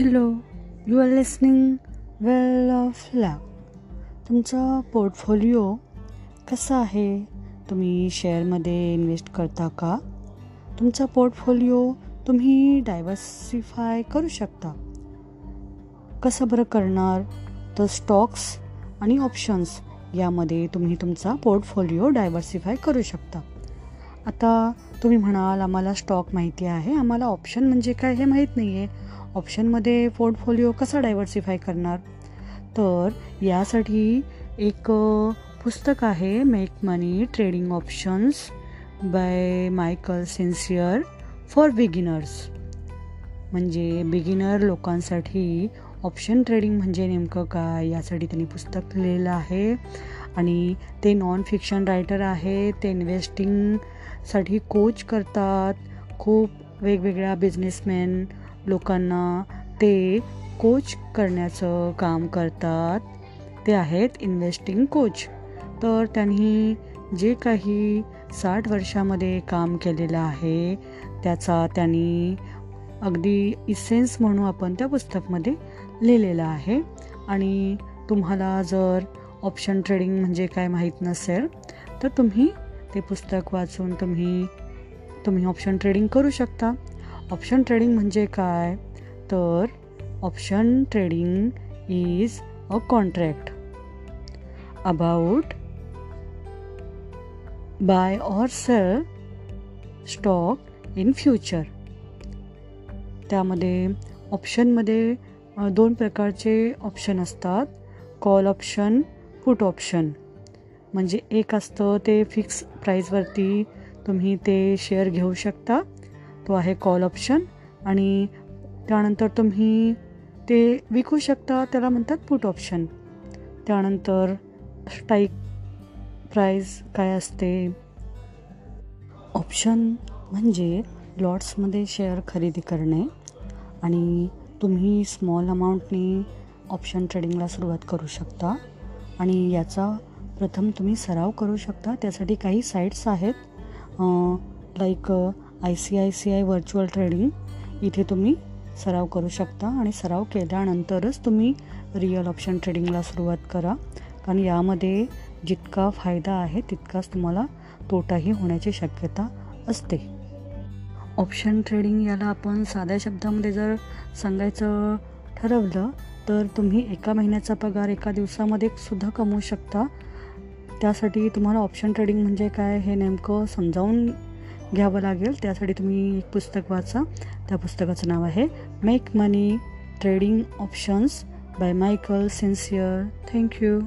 Hello you are listening well of luck तुमचा portfolio कसा आहे? तुम्ही शेअरमध्ये इन्व्हेस्ट करता का? तुमचा पोर्टफोलिओ तुम्ही डायव्हर्सिफाय करू शकता. कसं बरं करणार? तर स्टॉक्स आणि ऑप्शन्स यामध्ये तुम्ही तुमचा पोर्टफोलिओ डायव्हर्सिफाय करू शकता. आता तुम्ही म्हणाल आम्हाला स्टॉक माहिती आहे. आम्हाला ऑप्शन म्हणजे काय हे माहीत नाही आहे ऑप्शनमध्ये पोर्टफोलिओ कसा डायव्हर्सिफाय करणार? तर यासाठी एक पुस्तक आहे make money trading options by Michael Sincere for beginners म्हणजे बिगिनर लोकांसाठी ऑप्शन ट्रेडिंग म्हणजे नेमकं काय? यासाठी त्यांनी पुस्तक लिहिलेलं आहे. आणि ते नॉन फिक्शन रायटर आहे. ते इन्व्हेस्टिंगसाठी कोच करतात. खूप वेगवेगळ्या बिझनेसमॅन लोकांना ते कोच करण्याचं काम करतात. ते आहेत इन्व्हेस्टिंग कोच तर त्यांनी जे काही साठ वर्षामध्ये काम केलेलं आहे त्याचा त्यांनी अगदी इसेन्स म्हणून आपण त्या पुस्तकमध्ये लिहिलेलं आहे. आणि तुम्हाला जर ऑप्शन ट्रेडिंग म्हणजे काय माहीत नसेल तर तुम्ही ते पुस्तक वाचून तुम्ही तुम्ही ऑप्शन ट्रेडिंग करू शकता. ऑप्शन ट्रेडिंग म्हणजे काय? तर option trading is a contract. About buy or sell stock in future. त्यामध्ये ऑप्शनमध्ये दोन प्रकारचे ऑप्शन असतात. Call option put option. म्हणजे एक असतं ते फिक्स प्राईजवरती तुम्ही ते शेअर घेऊ शकता. तो आहे कॉल ऑप्शन आणि त्यानंतर तुम्ही ते विकू शकता त्याला म्हणतात पुट ऑप्शन त्यानंतर स्टाईक प्राईज काय असते? ऑप्शन म्हणजे लॉट्समध्ये शेअर खरेदी करणे आणि तुम्ही स्मॉल अमाऊंटनी ऑप्शन ट्रेडिंगला सुरुवात करू शकता आणि याचा प्रथम तुम्ही सराव करू शकता. त्यासाठी काही साईट्स आहेत like I C I C I virtual trading. इथे तुम्ही सराव करू शकता आणि सराव केल्यानंतरच तुम्ही रिअल ऑप्शन ट्रेडिंगला सुरुवात करा. कारण यामध्ये जितका फायदा आहे तितकाच तुम्हाला तोटाही होण्याची शक्यता असते. ऑप्शन ट्रेडिंग याला आपण साध्या शब्दामध्ये जर सांगायचं ठरवलं तर तुम्ही एका महिन्याचा पगार एका दिवसामध्ये सुद्धा कमवू शकता. त्यासाठी तुम्हाला ऑप्शन ट्रेडिंग म्हणजे काय हे नेमकं समजावून घ्यावं लागेल. त्यासाठी तुम्ही एक पुस्तक वाचा. त्या पुस्तकाचं नाव आहे make money trading options by Michael Sincere thank you.